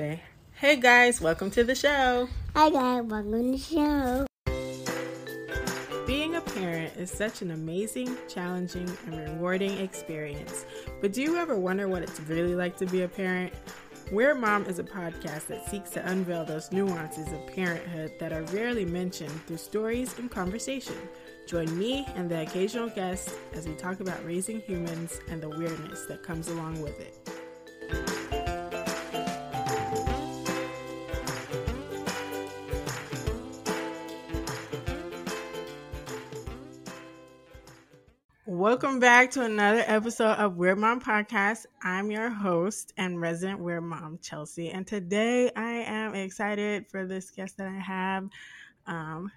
say, hey guys, welcome to the show. Hi guys, welcome to the show. Being a parent is such an amazing, challenging, and rewarding experience. But do you ever wonder what it's really like to be a parent? Weird Mom is a podcast that seeks to unveil those nuances of parenthood that are rarely mentioned through stories and conversation. Join me and the occasional guest as we talk about raising humans and the weirdness that comes along with it. Welcome back to another episode of Weird Mom Podcast. I'm your host and resident Weird Mom, Chelsea. And today I am excited for this guest that I have. Um,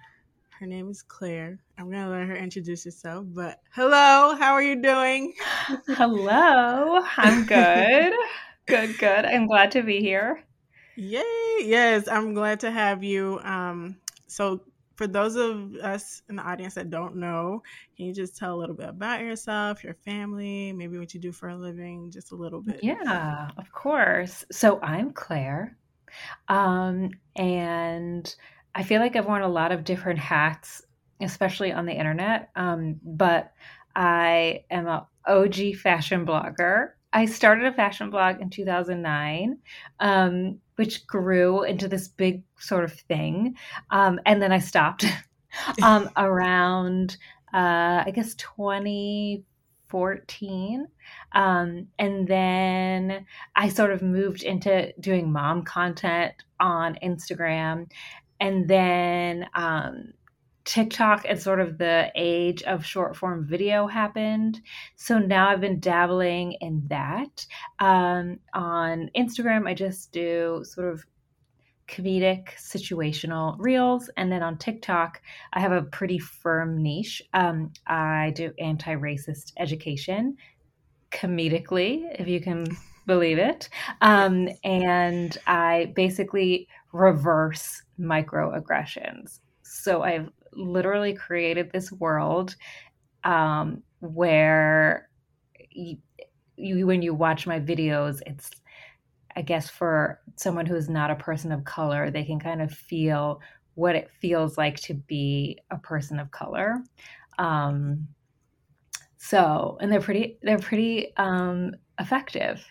her name is Claire. I'm going to let her introduce herself. But hello, how are you doing? Hello, I'm good. good, good. I'm glad to be here. Yay! Yes, I'm glad to have you. Um, so for those of us in the audience that don't know, can you just tell a little bit about yourself, your family, maybe what you do for a living, just a little bit? Yeah, of course. So I'm Claire. Um, and I feel like I've worn a lot of different hats, especially on the internet. Um, but I am a OG fashion blogger. I started a fashion blog in 2009, um, which grew into this big sort of thing. Um, and then I stopped um, around, uh, I guess, 2014. Um, and then I sort of moved into doing mom content on Instagram. And then um, TikTok and sort of the age of short form video happened. So now I've been dabbling in that. Um, on Instagram, I just do sort of comedic situational reels. And then on TikTok, I have a pretty firm niche. Um, I do anti racist education comedically, if you can believe it. Um, and I basically reverse microaggressions. So I've literally created this world um, where you, you, when you watch my videos, it's, I guess, for someone who is not a person of color, they can kind of feel what it feels like to be a person of color. Um, so, and they're pretty, they're pretty um, effective.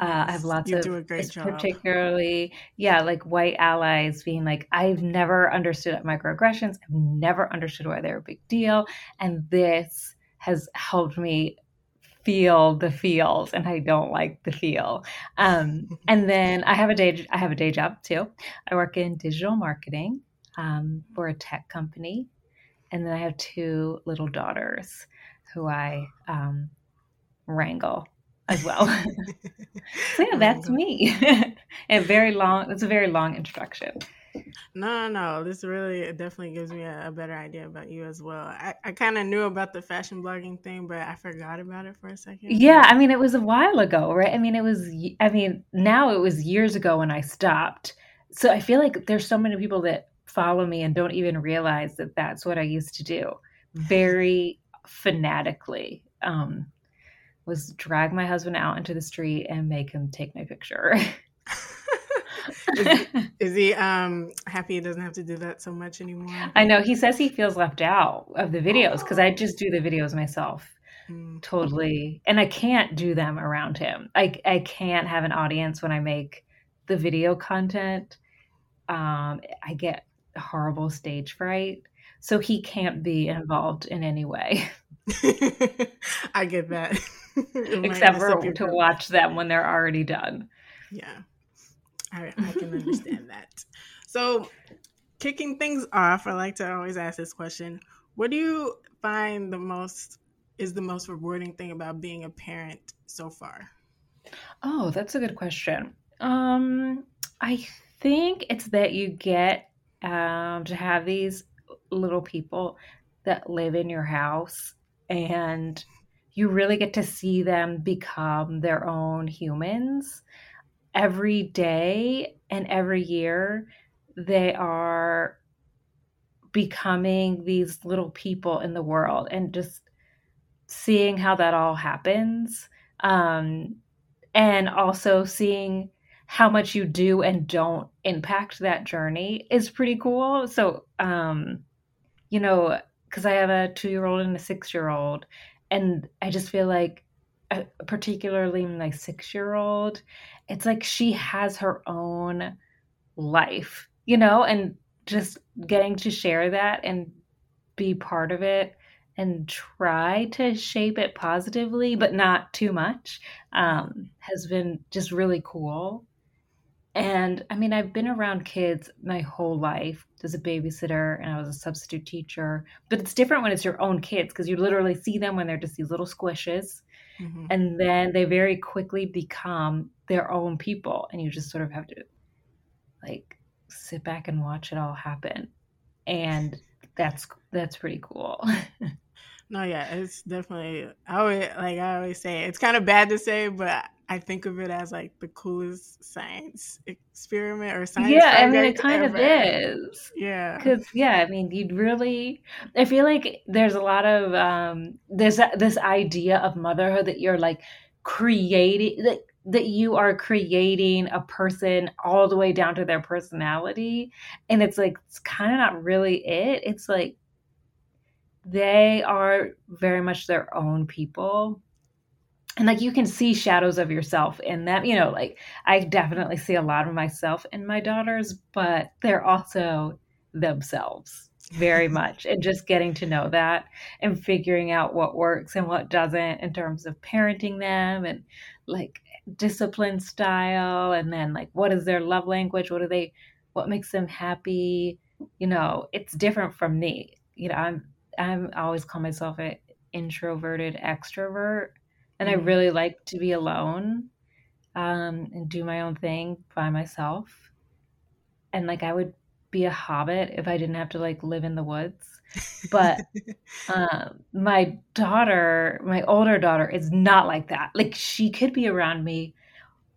Uh, I have lots you of do a great job. particularly, yeah, like white allies being like, I've never understood microaggressions. I've never understood why they're a big deal. And this has helped me feel the feels and I don't like the feel. Um, and then I have a day, I have a day job too. I work in digital marketing um, for a tech company. And then I have two little daughters who I um, wrangle as well. so yeah, that's me. a very long. It's a very long introduction. No, no, this really definitely gives me a, a better idea about you as well. I, I kind of knew about the fashion blogging thing, but I forgot about it for a second. Yeah, I mean, it was a while ago, right? I mean, it was. I mean, now it was years ago when I stopped. So I feel like there's so many people that follow me and don't even realize that that's what I used to do, very fanatically. Um, was drag my husband out into the street and make him take my picture. is, is, he um happy he doesn't have to do that so much anymore? I know he says he feels left out of the videos because I just do the videos myself. Mm. Totally. And I can't do them around him. I I can't have an audience when I make the video content. Um I get horrible stage fright. So he can't be involved in any way. I get that. Except for to watch them when they're already done. Yeah, I, I can understand that. So, kicking things off, I like to always ask this question: What do you find the most is the most rewarding thing about being a parent so far? Oh, that's a good question. Um, I think it's that you get um, to have these little people that live in your house and you really get to see them become their own humans every day and every year they are becoming these little people in the world and just seeing how that all happens um, and also seeing how much you do and don't impact that journey is pretty cool. So, um, you know, because I have a two year old and a six year old, and I just feel like, uh, particularly my six year old, it's like she has her own life, you know, and just getting to share that and be part of it and try to shape it positively, but not too much, um, has been just really cool. And I mean, I've been around kids my whole life as a babysitter and I was a substitute teacher, but it's different when it's your own kids because you literally see them when they're just these little squishes. Mm-hmm. And then they very quickly become their own people. And you just sort of have to like sit back and watch it all happen. And that's that's pretty cool. no, yeah, it's definitely. I always like I always say it's kind of bad to say, but I think of it as like the coolest science experiment or science. Yeah, I mean, it kind ever. of is. Yeah, because yeah, I mean, you'd really. I feel like there's a lot of um, there's this idea of motherhood that you're like creating that that you are creating a person all the way down to their personality and it's like it's kind of not really it it's like they are very much their own people and like you can see shadows of yourself in them you know like i definitely see a lot of myself in my daughters but they're also themselves very much and just getting to know that and figuring out what works and what doesn't in terms of parenting them and like discipline style and then like what is their love language? What do they what makes them happy? You know it's different from me. You know i'm i'm I always call myself an introverted extrovert and mm-hmm. i really like to be alone um and do my own thing by myself and like i would be a hobbit if i didn't have to like live in the woods but um, my daughter, my older daughter, is not like that. Like she could be around me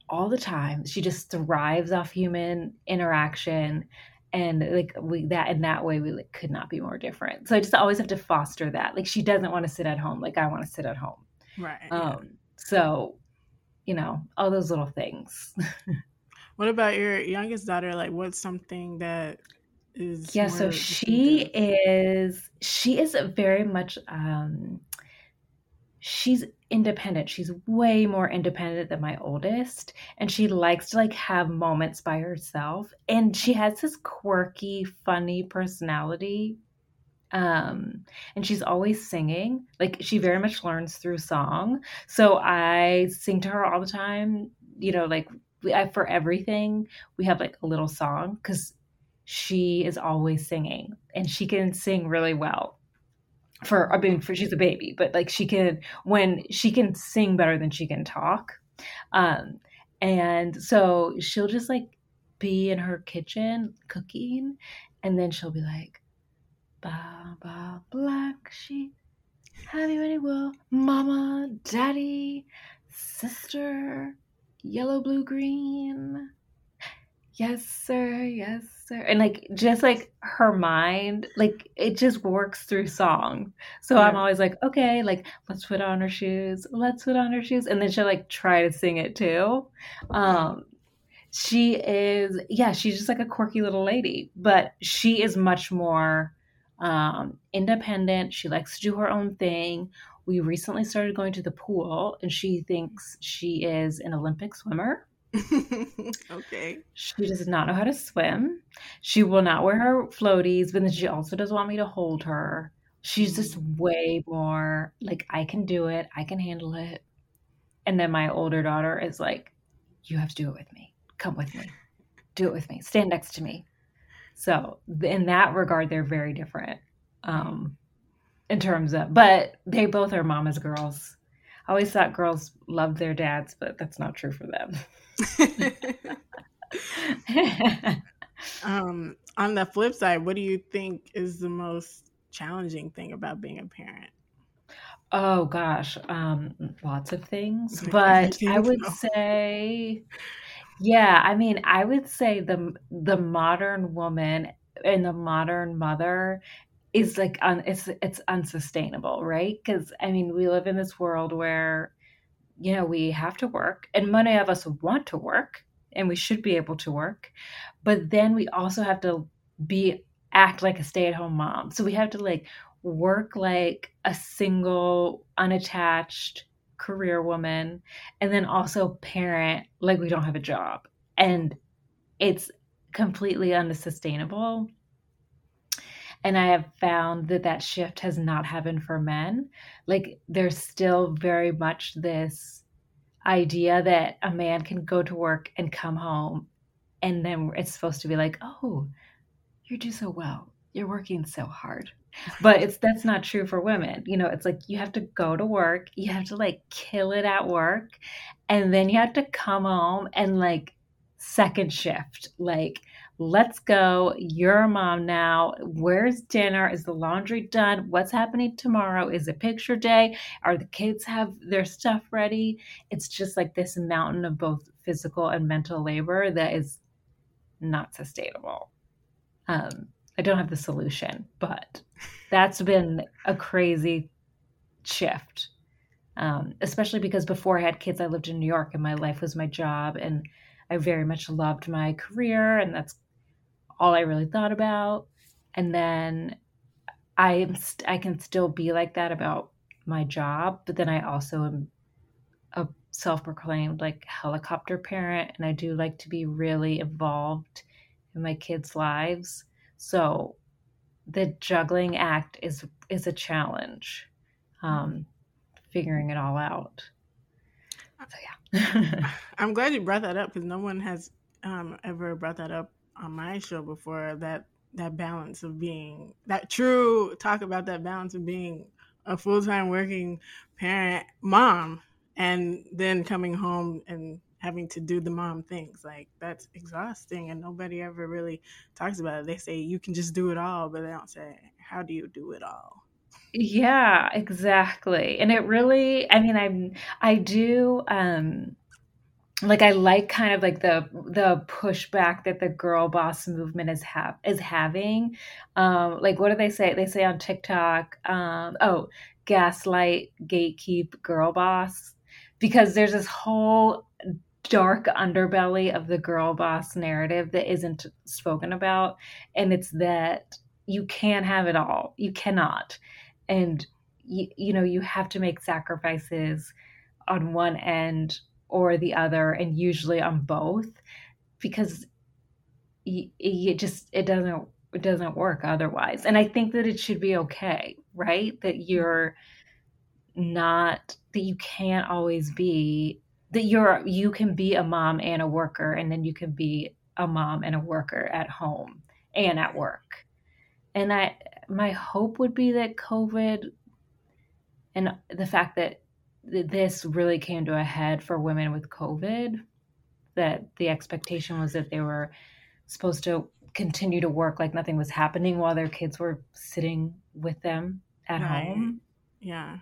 all the time. She just thrives off human interaction, and like we that in that way we like, could not be more different. So I just always have to foster that. Like she doesn't want to sit at home, like I want to sit at home. Right. Um. So, you know, all those little things. what about your youngest daughter? Like, what's something that is yeah so she is she is very much um she's independent she's way more independent than my oldest and she likes to like have moments by herself and she has this quirky funny personality um and she's always singing like she very much learns through song so i sing to her all the time you know like I, for everything we have like a little song because she is always singing and she can sing really well for I mean for she's a baby, but like she can when she can sing better than she can talk. Um and so she'll just like be in her kitchen cooking and then she'll be like ba ba black sheep. Have you any? Wool mama daddy sister yellow blue green. Yes sir yes sir. And like just like her mind like it just works through song. So yeah. i'm always like okay like let's put on her shoes let's put on her shoes. And then she'll like try to sing it too. Um she is yeah she's just like a quirky little lady but she is much more um independent she likes to do her own thing we recently started going to the pool and she thinks she is an olympic swimmer okay. She does not know how to swim. She will not wear her floaties, but then she also does want me to hold her. She's just mm. way more like, I can do it, I can handle it. And then my older daughter is like, You have to do it with me. Come with me. Do it with me. Stand next to me. So, in that regard, they're very different um, in terms of, but they both are mama's girls. I always thought girls loved their dads, but that's not true for them. um, on the flip side, what do you think is the most challenging thing about being a parent? Oh gosh, um, lots of things, but I would say, yeah, I mean, I would say the the modern woman and the modern mother is like un, it's it's unsustainable, right? Because I mean, we live in this world where you know, we have to work, and many of us want to work and we should be able to work. But then we also have to be act like a stay-at-home mom. So we have to like work like a single unattached career woman and then also parent like we don't have a job. And it's completely unsustainable. And I have found that that shift has not happened for men. Like there's still very much this idea that a man can go to work and come home and then it's supposed to be like, "Oh, you do so well. You're working so hard." But it's that's not true for women. You know, it's like you have to go to work, you have to like kill it at work, and then you have to come home and like second shift. Like let's go. You're a mom now. Where's dinner? Is the laundry done? What's happening tomorrow? Is it picture day? Are the kids have their stuff ready? It's just like this mountain of both physical and mental labor that is not sustainable. Um, I don't have the solution, but that's been a crazy shift. Um, especially because before I had kids, I lived in New York and my life was my job, and I very much loved my career, and that's all I really thought about. And then I st- I can still be like that about my job, but then I also am a self-proclaimed like helicopter parent and I do like to be really involved in my kids' lives. So the juggling act is is a challenge. Um figuring it all out. So yeah. I'm glad you brought that up because no one has um, ever brought that up on my show before that that balance of being that true talk about that balance of being a full-time working parent mom and then coming home and having to do the mom things like that's exhausting and nobody ever really talks about it they say you can just do it all but they don't say how do you do it all yeah exactly and it really i mean i'm i do um like I like kind of like the the pushback that the girl boss movement is have is having. Um, like what do they say? They say on TikTok, um, oh, gaslight, gatekeep, girl boss, because there's this whole dark underbelly of the girl boss narrative that isn't spoken about, and it's that you can't have it all. You cannot, and you, you know you have to make sacrifices on one end or the other and usually on both because it just it doesn't it doesn't work otherwise. And i think that it should be okay right? That you're not that you can't always be that you're you can be a mom and a worker and then you can be a mom and a worker at home and at work and i my hope would be that covid and the fact that this really came to a head for women with COVID. That the expectation was that they were supposed to continue to work like nothing was happening while their kids were sitting with them at right. home. Yeah.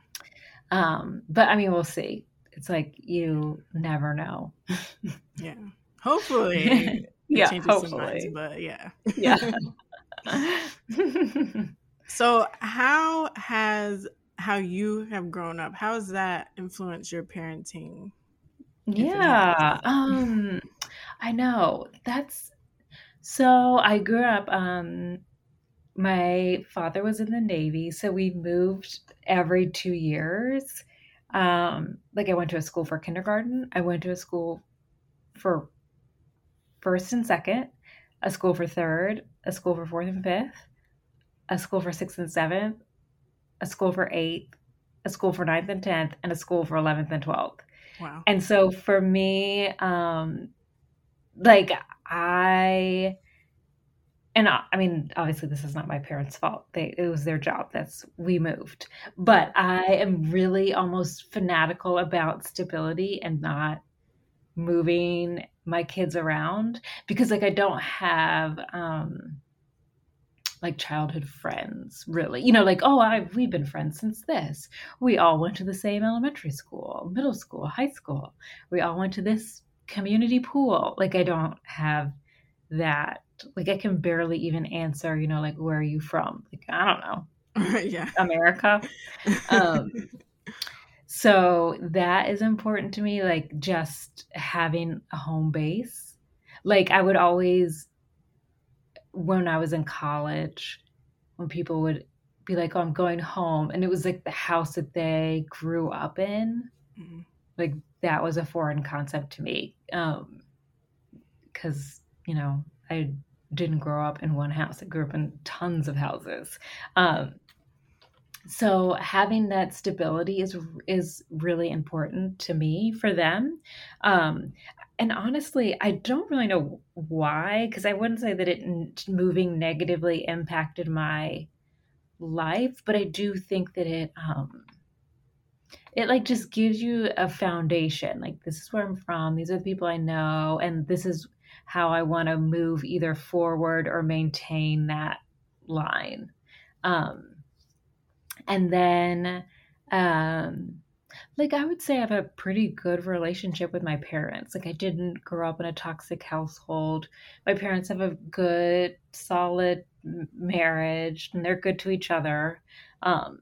Um, but I mean, we'll see. It's like you never know. yeah. Hopefully. yeah. Hopefully. But yeah. yeah. so, how has how you have grown up how has that influenced your parenting yeah um i know that's so i grew up um my father was in the navy so we moved every two years um like i went to a school for kindergarten i went to a school for first and second a school for third a school for fourth and fifth a school for sixth and seventh a school for eighth, a school for ninth and tenth, and a school for eleventh and twelfth. Wow. And so for me, um, like I and I, I mean, obviously, this is not my parents' fault. They, it was their job. That's we moved, but I am really almost fanatical about stability and not moving my kids around because, like, I don't have um, like childhood friends, really. You know, like, oh, I we've been friends since this. We all went to the same elementary school, middle school, high school. We all went to this community pool. Like I don't have that. Like I can barely even answer, you know, like where are you from? Like I don't know. yeah. America. Um so that is important to me like just having a home base like I would always when I was in college, when people would be like, "Oh, I'm going home," and it was like the house that they grew up in. Mm-hmm. Like that was a foreign concept to me, Um because um, you know I didn't grow up in one house. I grew up in tons of houses. Um, so having that stability is is really important to me for them. Um, and honestly, I don't really know why, because I wouldn't say that it moving negatively impacted my life, but I do think that it um it like just gives you a foundation. Like this is where I'm from, these are the people I know, and this is how I want to move either forward or maintain that line. Um and then um like I would say I have a pretty good relationship with my parents. Like I didn't grow up in a toxic household. My parents have a good, solid marriage, and they're good to each other. Um,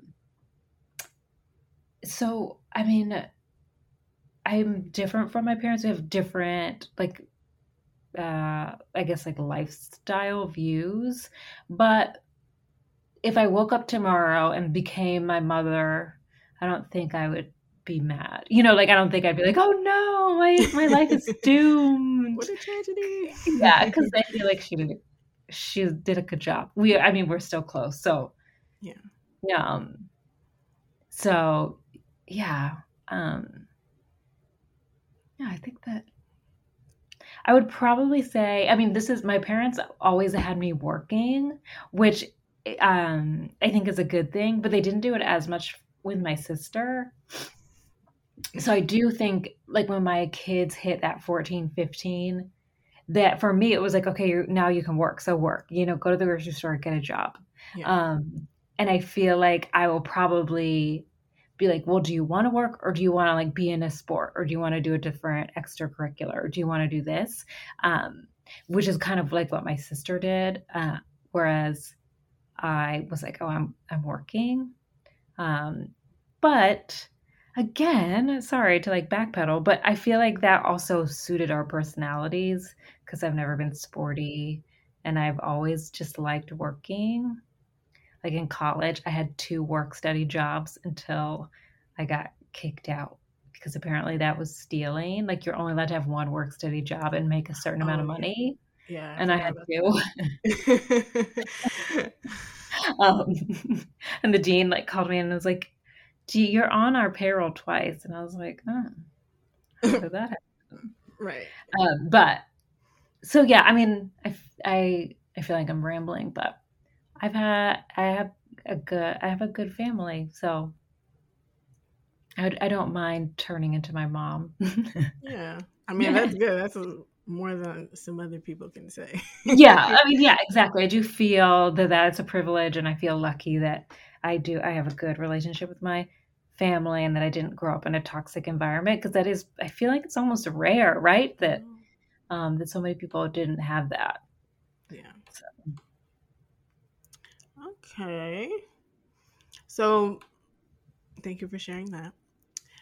so I mean, I'm different from my parents. We have different, like, uh, I guess, like lifestyle views. But if I woke up tomorrow and became my mother, I don't think I would be mad. You know, like I don't think I'd be like, oh no, my my life is doomed. what a tragedy. yeah, because I feel like she did a, she did a good job. We, I mean, we're still close, so yeah, yeah. Um, so yeah, um, yeah, I think that I would probably say, I mean, this is my parents always had me working, which um, I think is a good thing, but they didn't do it as much with my sister so I do think like when my kids hit that 14, 15, that for me it was like, okay, now you can work. So work, you know, go to the grocery store, get a job. Yeah. Um, and I feel like I will probably be like, well, do you want to work or do you want to like be in a sport or do you want to do a different extracurricular or do you want to do this? Um, which is kind of like what my sister did. Uh, whereas I was like, oh, I'm, I'm working. Um, but again, sorry to like backpedal, but I feel like that also suited our personalities because I've never been sporty and I've always just liked working. Like in college, I had two work study jobs until I got kicked out because apparently that was stealing. Like you're only allowed to have one work study job and make a certain oh, amount of money. Yeah. And I had two. um, and the dean like called me and was like, gee, you're on our payroll twice. And I was like, oh, how did that happen? right. Um, but so, yeah, I mean, I, I, I feel like I'm rambling, but I've had, I have a good, I have a good family. So I, I don't mind turning into my mom. yeah. I mean, that's good. That's a, more than some other people can say. yeah, I mean, yeah, exactly. I do feel that that's a privilege, and I feel lucky that I do I have a good relationship with my family and that I didn't grow up in a toxic environment because that is I feel like it's almost rare, right? That mm-hmm. um that so many people didn't have that. Yeah. Okay. So thank you for sharing that.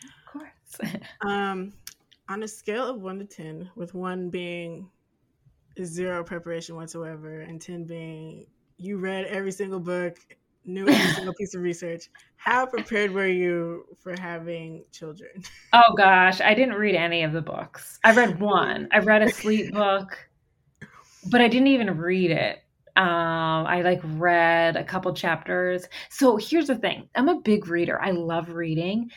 Of course. um on a scale of 1 to 10 with 1 being zero preparation whatsoever and 10 being you read every single book knew every single piece of research. How prepared were you for having children? Oh gosh, I didn't read any of the books. I read one. I read a sleep book, but I didn't even read it. Um, I like read a couple chapters. So here's the thing: I'm a big reader. I love reading,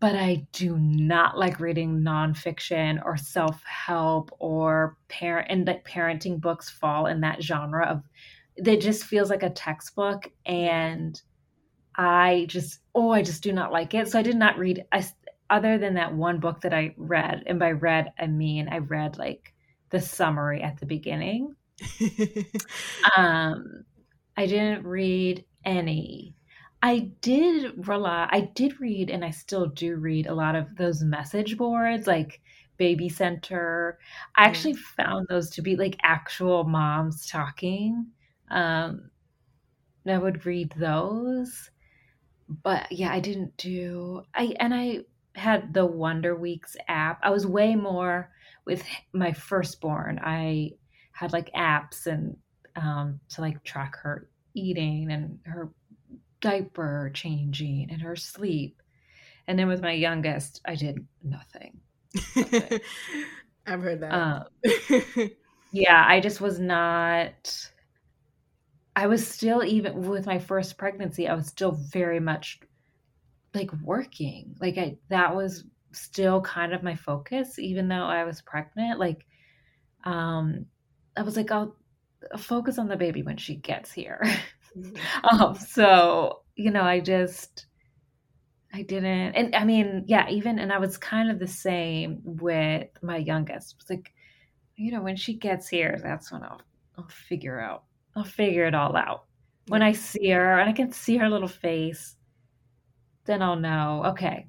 but I do not like reading nonfiction or self help or parent and like parenting books fall in that genre of that just feels like a textbook and i just oh i just do not like it so i did not read I, other than that one book that i read and by read i mean i read like the summary at the beginning um i didn't read any. I did rely i did read and i still do read a lot of those message boards like baby center. I actually found those to be like actual moms talking. Um, I would read those. But yeah, I didn't do I and I had the Wonder Weeks app. I was way more with my firstborn, I had like apps and um, to like track her eating and her diaper changing and her sleep. And then with my youngest, I did nothing. nothing. I've heard that. Um, yeah, I just was not. I was still even with my first pregnancy. I was still very much like working. Like I that was still kind of my focus, even though I was pregnant. Like, um, I was like, I'll, I'll focus on the baby when she gets here. Mm-hmm. um, so you know, I just I didn't, and I mean, yeah, even and I was kind of the same with my youngest. It's like, you know, when she gets here, that's when I'll I'll figure out. I'll figure it all out. When I see her and I can see her little face, then I'll know. Okay,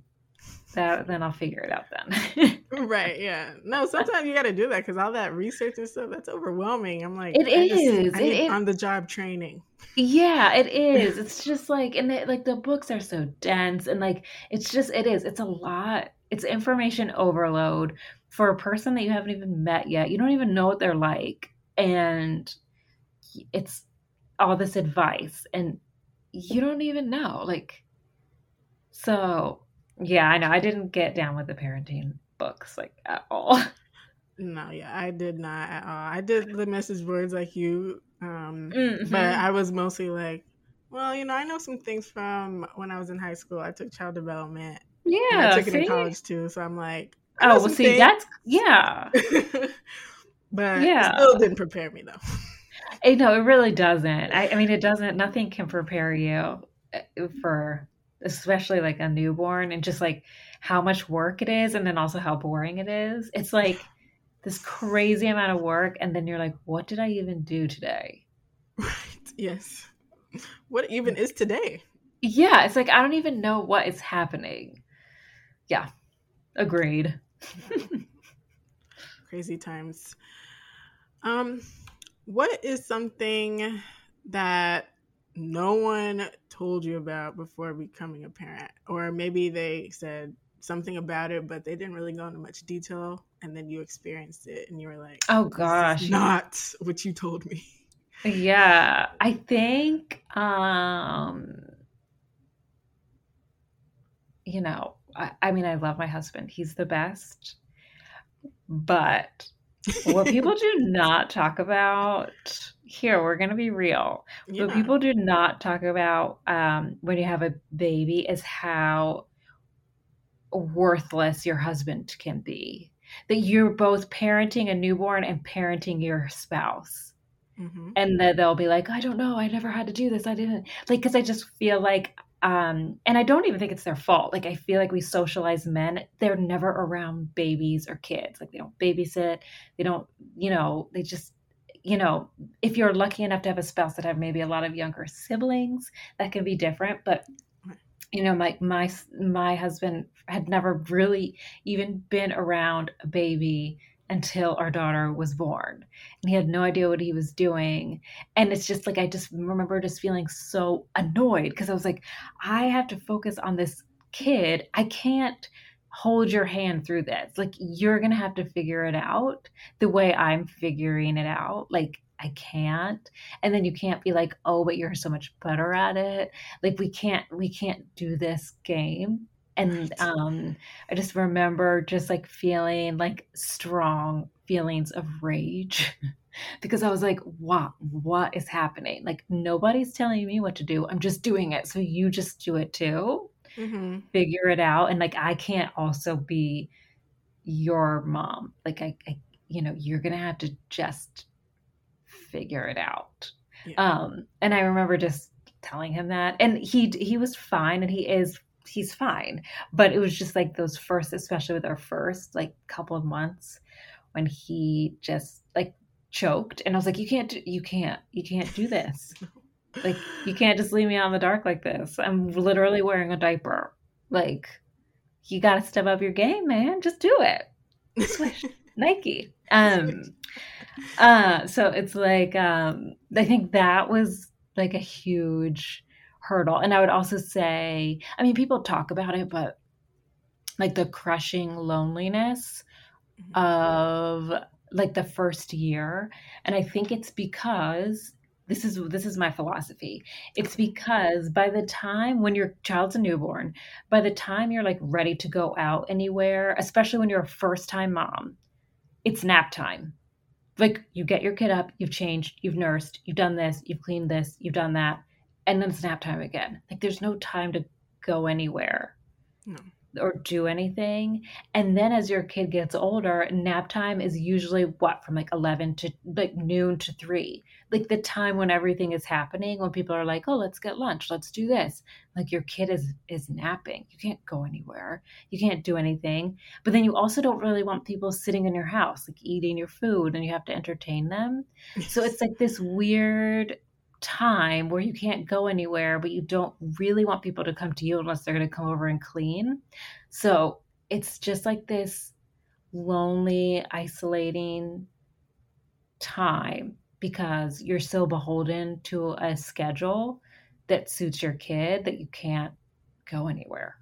that then I'll figure it out then. right. Yeah. No, sometimes you got to do that because all that research and stuff that's overwhelming. I'm like, it I is. Just, it, on the job training. Yeah, it is. It's just like, and it, like the books are so dense, and like it's just it is. It's a lot. It's information overload for a person that you haven't even met yet. You don't even know what they're like, and it's all this advice, and you don't even know like. So yeah, I know. I didn't get down with the parenting books like at all. No, yeah, I did not at all. I did the message boards like you, um, mm-hmm. but I was mostly like, well, you know, I know some things from when I was in high school. I took child development. Yeah, I took it in college too. So I'm like, oh, well, see, things. that's yeah. but yeah, still didn't prepare me though. I know it really doesn't. I, I mean, it doesn't. Nothing can prepare you uh, for especially like a newborn and just like how much work it is and then also how boring it is. It's like this crazy amount of work and then you're like what did I even do today? Right. Yes. What even is today? Yeah, it's like I don't even know what is happening. Yeah. Agreed. crazy times. Um what is something that no one told you about before becoming a parent or maybe they said something about it but they didn't really go into much detail and then you experienced it and you were like oh gosh. not what you told me. Yeah. I think um you know I, I mean i love my husband. He's the best but what people do not talk about here, we're going to be real. Yeah. What people do not talk about um, when you have a baby is how worthless your husband can be. That you're both parenting a newborn and parenting your spouse. Mm-hmm. And that they'll be like, I don't know, I never had to do this. I didn't like, because I just feel like um and i don't even think it's their fault. Like i feel like we socialize men they're never around babies or kids. Like they don't babysit they don't you know they just you know if you're lucky enough to have a spouse that have maybe a lot of younger siblings that can be different. But you know my my my husband had never really even been around a baby until our daughter was born. And he had no idea what he was doing. And it's just like i just remember just feeling so annoyed because i was like i have to focus on this kid. I can't hold your hand through this. Like you're gonna have to figure it out the way i'm figuring it out. Like I can't. And then you can't be like, oh, but you're so much better at it. Like we can't we can't do this game and um, I just remember just like feeling like strong feelings of rage because I was like, what, what is happening? Like nobody's telling me what to do. I'm just doing it. So you just do it too. Mm-hmm. Figure it out. And like, I can't also be your mom. Like I, I you know, you're going to have to just figure it out. Yeah. Um, and I remember just telling him that and he, he was fine and he is he's fine. But it was just like those first, especially with our first like couple of months when he just like choked and I was like, you can't, do, you can't, you can't do this. like you can't just leave me out in the dark like this. I'm literally wearing a diaper. Like you got to step up your game, man. Just do it. Swish Nike. Um, uh, so it's like, um, I think that was like a huge hurdle. And I would also say, I mean, people talk about it, but like the crushing loneliness mm-hmm. of like the first year and i think it's because this is this is my philosophy it's because by the time when your child's a newborn by the time you're like ready to go out anywhere especially when you're a first time mom it's nap time like you get your kid up you've changed you've nursed you've done this you've cleaned this you've done that and then it's nap time again like there's no time to go anywhere no or do anything. And then as your kid gets older, nap time is usually what from like 11 to like noon to 3. Like the time when everything is happening when people are like, "Oh, let's get lunch. Let's do this." Like your kid is is napping. You can't go anywhere. You can't do anything. But then you also don't really want people sitting in your house like eating your food and you have to entertain them. So it's like this weird time where you can't go anywhere, but you don't really want people to come to you unless they're going to come over and clean. So it's just like this lonely, isolating time because you're so beholden to a schedule that suits your kid that you can't go anywhere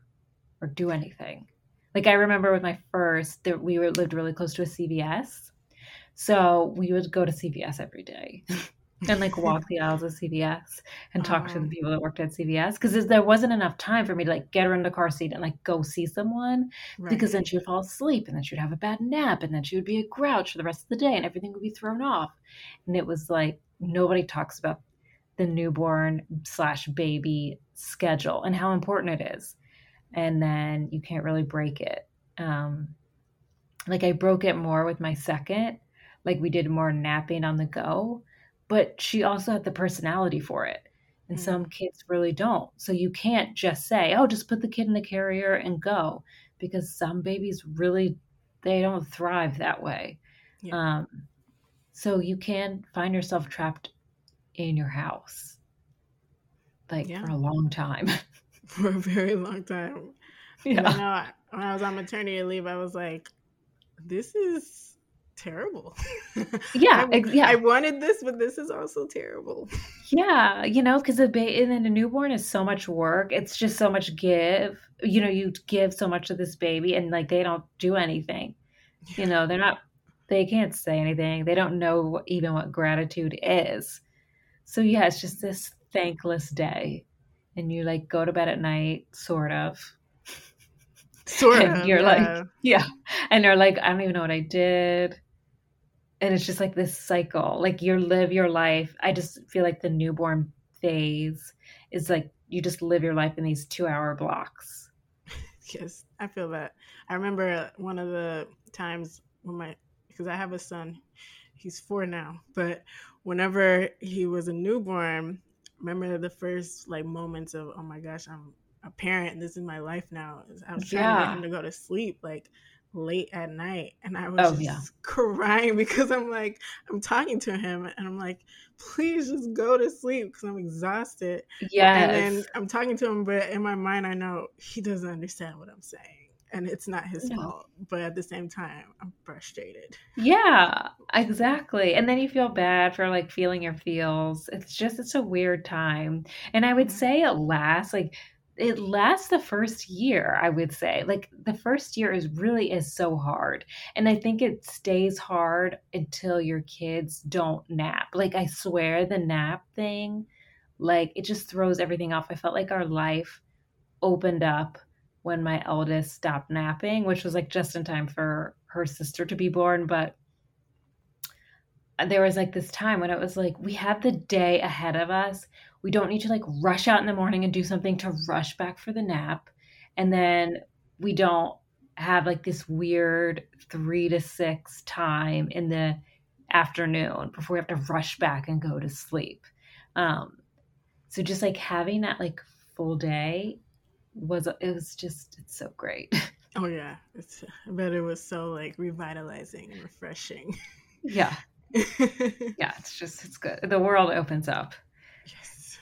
or do anything. Like I remember with my first that we were lived really close to a CVS. So we would go to CVS every day. and like walk the aisles of CVS and talk to the people that worked at CVS because there wasn't enough time for me to like get her in the car seat and like go see someone right. because then she would fall asleep and then she would have a bad nap and then she would be a grouch for the rest of the day and everything would be thrown off. And it was like nobody talks about the newborn slash baby schedule and how important it is. And then you can't really break it. Um like I broke it more with my second. Like we did more napping on the go but she also had the personality for it. And mm-hmm. some kids really don't. So you can't just say, oh, just put the kid in the carrier and go, because some babies really, they don't thrive that way. Yeah. Um, so you can find yourself trapped in your house, like yeah. for a long time. for a very long time. Yeah. I know when I was on maternity leave, I was like, this is terrible. Yeah, I, yeah. I wanted this, but this is also terrible. Yeah, you know, because a baby and then a newborn is so much work. It's just so much give. You know, you give so much to this baby, and like they don't do anything. You know, they're not. They can't say anything. They don't know even what gratitude is. So yeah, it's just this thankless day, and you like go to bed at night, sort of. Sort and of. You're yeah. like, yeah, and they're like, I don't even know what I did and it's just like this cycle like you live your life. I just feel like the newborn phase is like you just live your life in these two hour blocks. Yes i feel that. I remember one of the times when my because i have a son he's four now but whenever he was a newborn remember the first like moments of oh my gosh i'm a parent and this is my life now i was trying yeah. to get him to go to sleep like late at night and I was oh, just yeah. crying because I'm like, I'm talking to him and I'm like, please just go to sleep because I'm exhausted. Yeah. And then I'm talking to him, but in my mind, I know he doesn't understand what I'm saying. And it's not his fault. But at the same time, I'm frustrated. Yeah, exactly. And then you feel bad for like feeling your feels. It's just, it's a weird time. And I would say it lasts like it lasts the first year i would say. Like the first year is really is so hard and i think it stays hard until your kids don't nap. Like i swear the nap thing like it just throws everything off. I felt like our life opened up when my eldest stopped napping which was like just in time for her sister to be born but there was like this time when it was like we have the day ahead of us we don't need to like rush out in the morning and do something to rush back for the nap. And then we don't have like this weird three to six time in the afternoon before we have to rush back and go to sleep. Um, so just like having that like full day was it was just it's so great. Oh yeah, it's I bet it was so like revitalizing and refreshing. Yeah, yeah, it's just it's good. The world opens up Yes.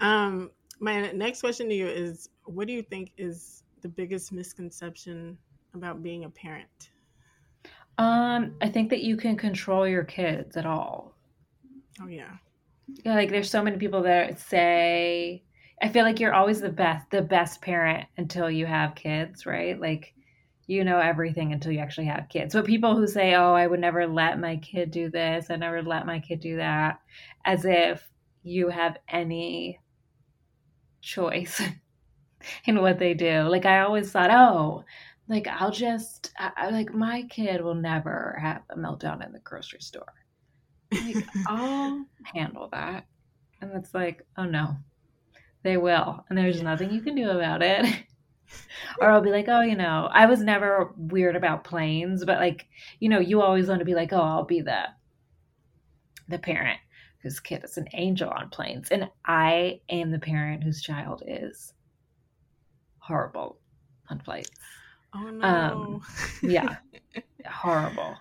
um, my next question to you is what do you think is the biggest misconception about being a parent? Um, I think that you can control your kids at all. Oh yeah. Yeah, like there's so many people that say I feel like you're always the best the best parent until you have kids, right? Like you know everything until you actually have kids. But people who say, "Oh, I would never let my kid do this. I never let my kid do that," as if you have any choice in what they do. Like I always thought, "Oh, like I'll just I, like my kid will never have a meltdown in the grocery store. Like I'll handle that." And it's like, "Oh no. They will, and there's nothing you can do about it." or I'll be like, oh, you know, I was never weird about planes, but like, you know, you always want to be like, oh, I'll be the the parent whose kid is an angel on planes, and I am the parent whose child is horrible on flights. Oh no! Um, yeah, horrible.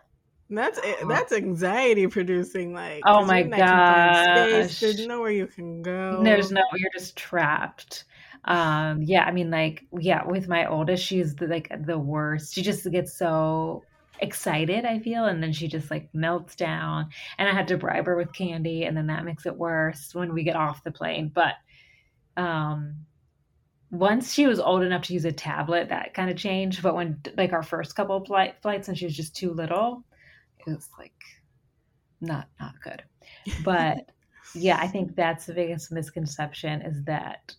That's that's anxiety producing. Like, oh my god, there's nowhere you can go. There's no, you're just trapped um yeah i mean like yeah with my oldest she's the, like the worst. She just gets so excited i feel and then she just like melts down. And i had to bribe her with candy and then that makes it worse when we get off the plane. But um once she was old enough to use a tablet that kind of changed. But when like our first couple flight, flights and she was just too little it was like not not good. But yeah i think that's the biggest misconception is that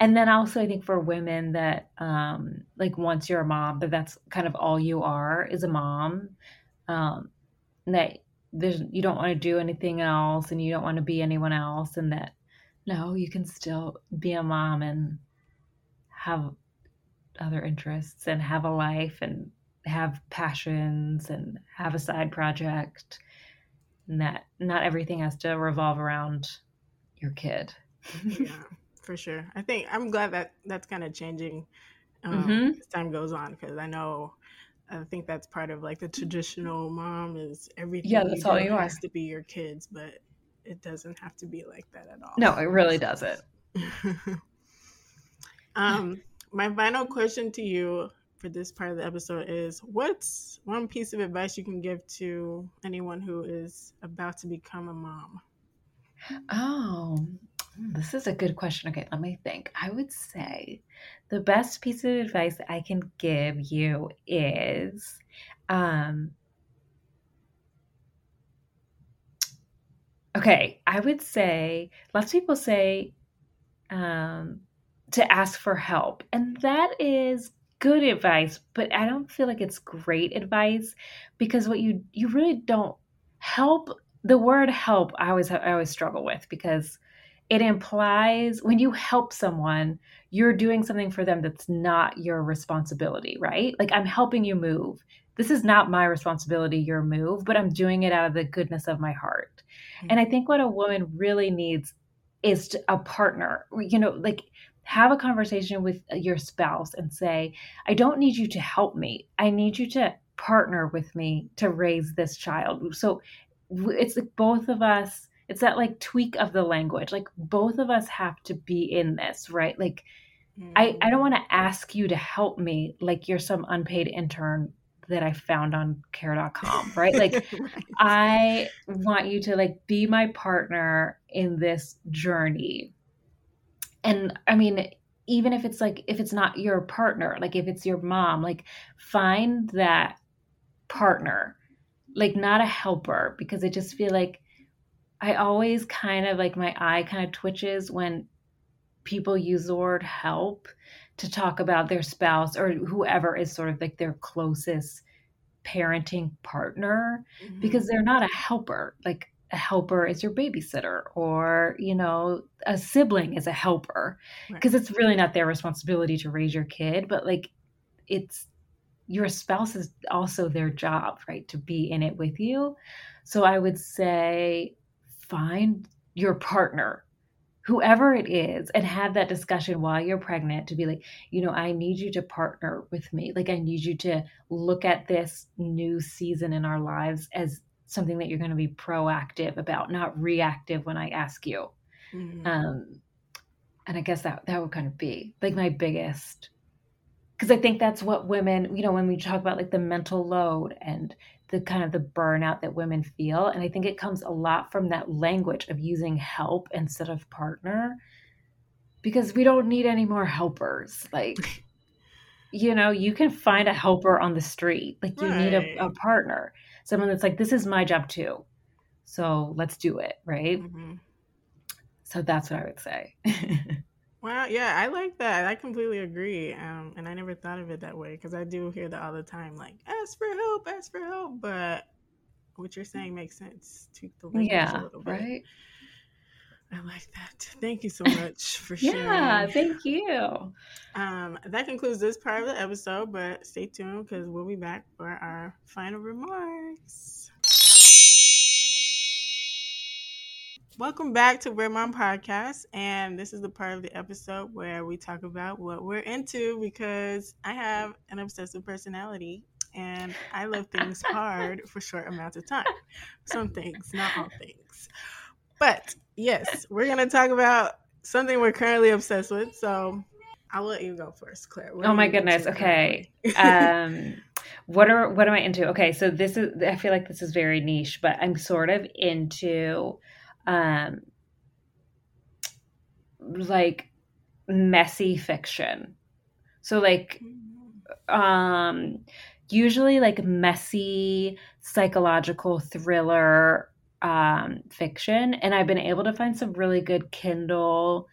and then also i think for women that um like once you're a mom that that's kind of all you are is a mom um that there's you don't want to do anything else and you don't want to be anyone else and that no you can still be a mom and have other interests and have a life and have passions and have a side project and that not everything has to revolve around your kid. Yeah for sure. I think I'm glad that that's kind of changing um, mm-hmm. as time goes on because I know I think that's part of like the traditional mom is everything. Yeah, that's all you has to be your kids, but it doesn't have to be like that at all. No, it really doesn't. um, my final question to you for this part of the episode is: What's one piece of advice you can give to anyone who is about to become a mom? Oh, this is a good question. Okay, let me think. I would say the best piece of advice I can give you is um Okay, I would say lots of people say um to ask for help. And that is good advice, but I don't feel like it's great advice because what you you really don't help the word help I always I always struggle with because it implies when you help someone, you're doing something for them that's not your responsibility, right? Like I'm helping you move. This is not my responsibility, your move, but I'm doing it out of the goodness of my heart. Mm-hmm. And I think what a woman really needs is a partner, you know, like have a conversation with your spouse and say, I don't need you to help me. I need you to partner with me to raise this child. So it's like both of us it's that like tweak of the language. Like both of us have to be in this right? Like mm. i i don't want to ask you to help me like you're some unpaid intern that i found on care.com right? Like right. i want you to like be my partner in this journey. And i mean even if it's like if it's not your partner like if it's your mom like find that partner. Like not a helper because i just feel like I always kind of like my eye kind of twitches when people use the word help to talk about their spouse or whoever is sort of like their closest parenting partner mm-hmm. because they're not a helper. Like a helper is your babysitter or, you know, a sibling is a helper because right. it's really not their responsibility to raise your kid, but like it's your spouse is also their job, right? To be in it with you. So I would say find your partner whoever it is and have that discussion while you're pregnant to be like you know i need you to partner with me like i need you to look at this new season in our lives as something that you're going to be proactive about not reactive when i ask you mm-hmm. um and i guess that that would kind of be like my biggest because i think that's what women you know when we talk about like the mental load and the kind of the burnout that women feel and i think it comes a lot from that language of using help instead of partner because we don't need any more helpers like you know, you can find a helper on the street. Like you need a, a partner, someone that's like, this is my job too. So let's do it, right? Mhm. So that's what I would say. Wow, yeah, I like that. I completely agree. Um, and I never thought of it that way because I do hear that all the time, like ask for help, ask for help. But what you're saying makes sense. Tweak the language a yeah, little bit. right? I like that. Thank you so much for sharing. Yeah, thank you. Um, that concludes this part of the episode, but stay tuned because we'll be back for our final remarks. Welcome back to Weird Mom Podcast, and this is the part of the episode where we talk about what we're into because I have an obsessive personality and I love things hard for short amounts of time. Some things, not all things. But yes, we're gonna talk about something we're currently obsessed with. So I'll let you go first, Claire. What Oh my goodness. Okay. Um what are what am I into? Okay, so this is I feel like this is very niche, but I'm sort of into um like messy fiction. So like um usually like messy psychological thriller um fiction and I've been able to find some really good Kindle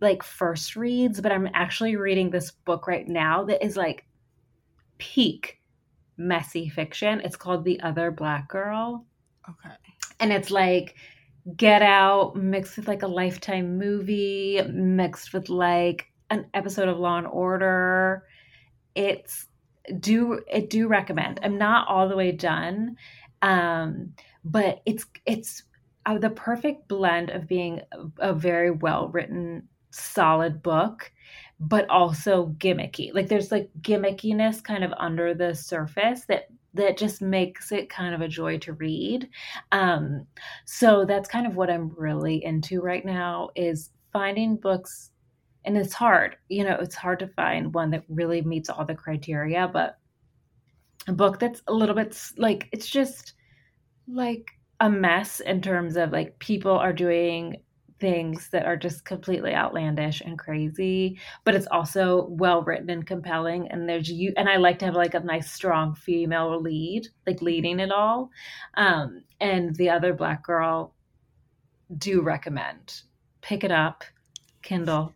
like first reads, but I'm actually reading this book right now that is like peak messy fiction. It's called The Other Black Girl okay. and it's like Get Out mixed with like a Lifetime movie, mixed with like an episode of Law and Order. It's do it do recommend. I'm not all the way done, um, but it's it's uh, the perfect blend of being a, a very well written, solid book, but also gimmicky. Like there's like gimmickiness kind of under the surface that that just makes it kind of a joy to read. Um, so that's kind of what I'm really into right now is finding books and it's hard. You know, it's hard to find one that really meets all the criteria, but a book that's a little bit like it's just like a mess in terms of like people are doing things that are just completely outlandish and crazy but it's also well written and compelling and there's you and i like to have like a nice strong female lead like leading it all um and the other black girl do recommend pick it up kindle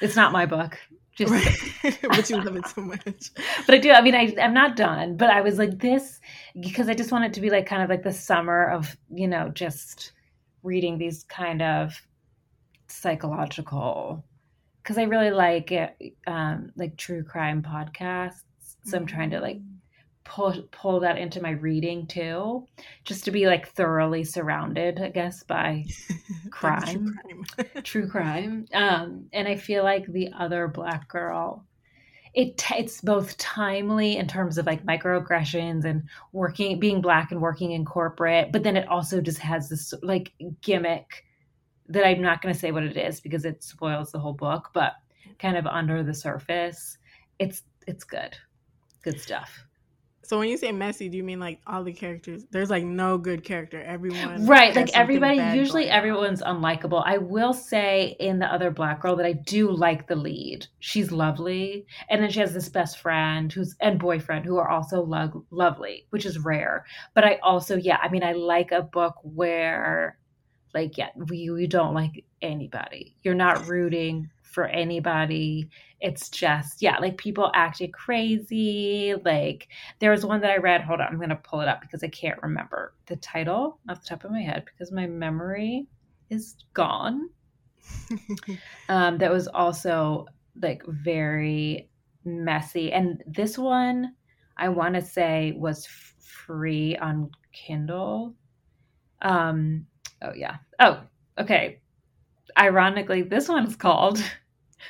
it's not my book just Right. but you love it so much. but I do. I mean, I, I'm not done, but I was like this because I just want it to be like kind of like the summer of, you know, just reading these kind of psychological, because I really like it, um, like true crime podcasts. So I'm trying to like pull pull that into my reading too, just to be like thoroughly surrounded, I guess, by Like true crime crime. true crime um and i feel like the other black girl it it's both timely in terms of like microaggressions and working being black and working in corporate but then it also just has this like gimmick that i'm not going to say what it is because it spoils the whole book but kind of under the surface it's it's good. Good stuff So when you say messy, do you mean like all the characters? There's like no good character. Everyone right like everybody usually everyone's unlikable. I will say in the other black girl that i do like the lead. She's lovely. And then she has this best friend who's and boyfriend who are also lo- lovely which is rare. But i also yeah i mean i like a book where like yeah you, you don't like anybody. You're not rooting for anybody it's just yeah like people acting crazy like there was one that I read. Hold on, I'm gonna pull it up because I can't remember the title off the top of my head because my memory is gone. Um, that was also like very messy, and this one I want to say was free on Kindle. Um, oh yeah. Oh, okay. Ironically, this one is called.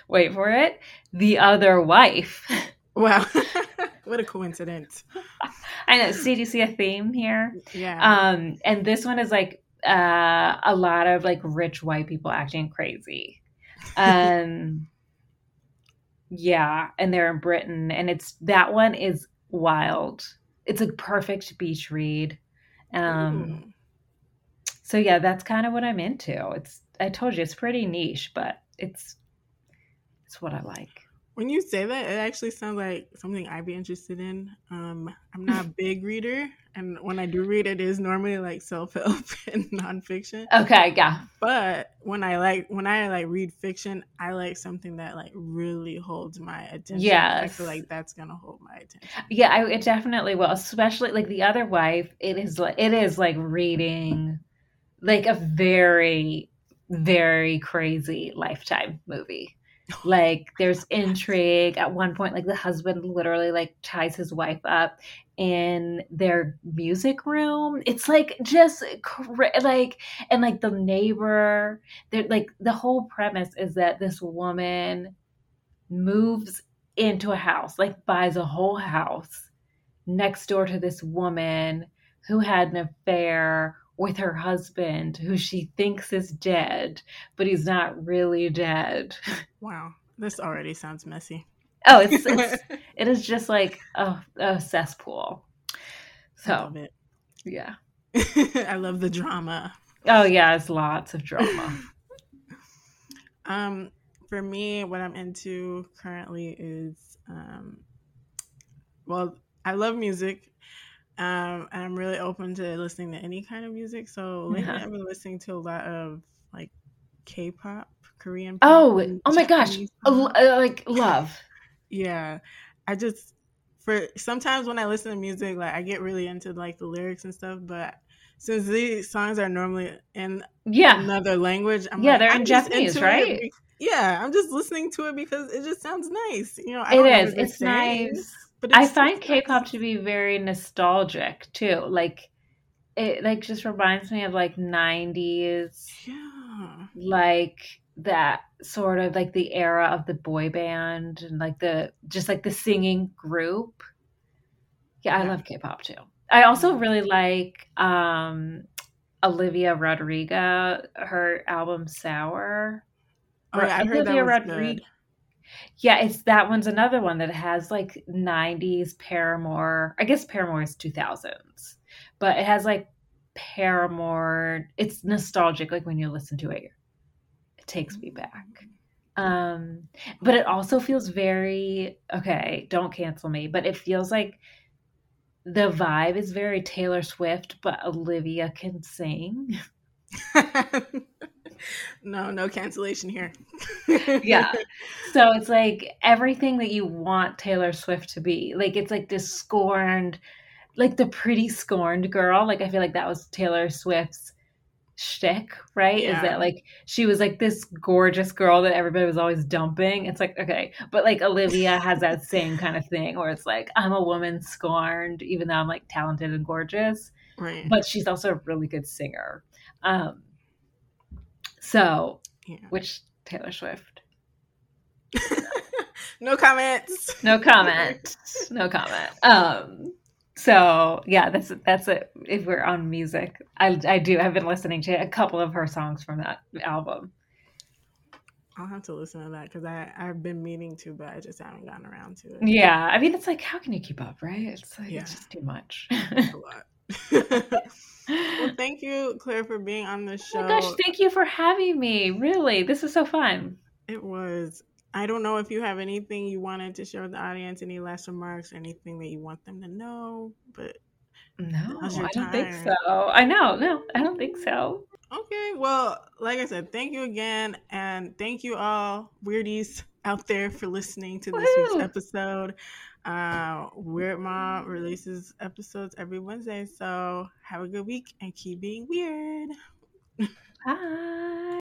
Wait for it. The Other Wife. Wow. what a coincidence. I know. See, do you see a theme here? Yeah. Um, and this one is like uh, a lot of like rich white people acting crazy. Um, yeah, and they're in Britain, and it's that one is wild. It's a perfect beach read. Um, Ooh. so yeah, that's kind of what I'm into. It's I told you it's pretty niche, but it's it's what I like. When you say that, it actually sounds like something I'd be interested in. Um, I'm not a big reader, and when I do read, it is normally like self help and nonfiction. Okay, yeah. But when I like when I like read fiction, I like something that like really holds my attention. Yeah, I feel like that's gonna hold my attention. Yeah, I, it definitely will. Especially like the other wife. It is like it is like reading like a very very crazy lifetime movie. Like there's intrigue at one point. Like the husband literally like ties his wife up in their music room. It's like just like and like the neighbor. They're like the whole premise is that this woman moves into a house, like buys a whole house next door to this woman who had an affair with her husband, who she thinks is dead, but he's not really dead. Wow, this already sounds messy. Oh, it's, it's it is just like a, a cesspool. So yeah. I love the drama. Oh yeah, it's lots of drama. Um, for me, what I'm into currently is, um, well, I love music, um, I'm really open to listening to any kind of music. So lately, Uh-huh. I've been listening to a lot of like K-pop, Korean. Oh, pop, and oh my gosh, Uh, like love. Yeah, I just for sometimes when I listen to music, like I get really into like the lyrics and stuff, but since these songs are normally in Yeah, another language. I'm Yeah, like, they're I'm in just Japanese, it right? yeah, I'm just listening to it because it just sounds nice. You know, I it is. It's nice. But I find. K-pop to be very nostalgic too. Like it like just reminds me of like 90s Yeah, like that sort of like the era of the boy band and like the just like the singing group. Yeah, I Yeah. love K-pop too. I also really like um Olivia Rodrigo, her album Sour. oh yeah, I heard that Olivia Rodrigo. Yeah, it's that one's another one that has like 90s Paramore. I guess Paramore is 2000s, but it has like Paramore. It's nostalgic, like when you listen to it, it takes me back. Um, but it also feels very okay. Don't cancel me, but it feels like the vibe is very Taylor Swift, but Olivia can sing. no, no cancellation here. yeah. So it's like everything that you want Taylor Swift to be. Like it's like this scorned, like the pretty scorned girl. Like I feel like that was Taylor Swift's shtick, right? Yeah. Is that like she was like this gorgeous girl that everybody was always dumping. It's like, okay. But like Olivia has that same kind of thing where it's like, I'm a woman scorned, even though I'm like talented and gorgeous. right. But she's also a really good singer. Um so Yeah. which Taylor Swift no comments. no comment no comment um so yeah that's that's it if we're on music i i do i've been listening to a couple of her songs from that album I'll have to listen to that because I I've been meaning to, but I just haven't gotten around to it. yeah i mean it's like how can you keep up right it's like Yeah. it's just too much a lot. Well, thank you, Claire, for being on the oh show. my gosh thank you for having me really this is so fun It was. I don't know if you have anything you wanted to share with the audience, any last remarks, anything that you want them to know, but no i don't think so i know no i don't think so okay. Well, like I said, thank you again, and thank you all weirdies out there for listening to this Woohoo! week's episode. Uh, Weird Mom releases episodes every Wednesday, so have a good week and keep being weird. bye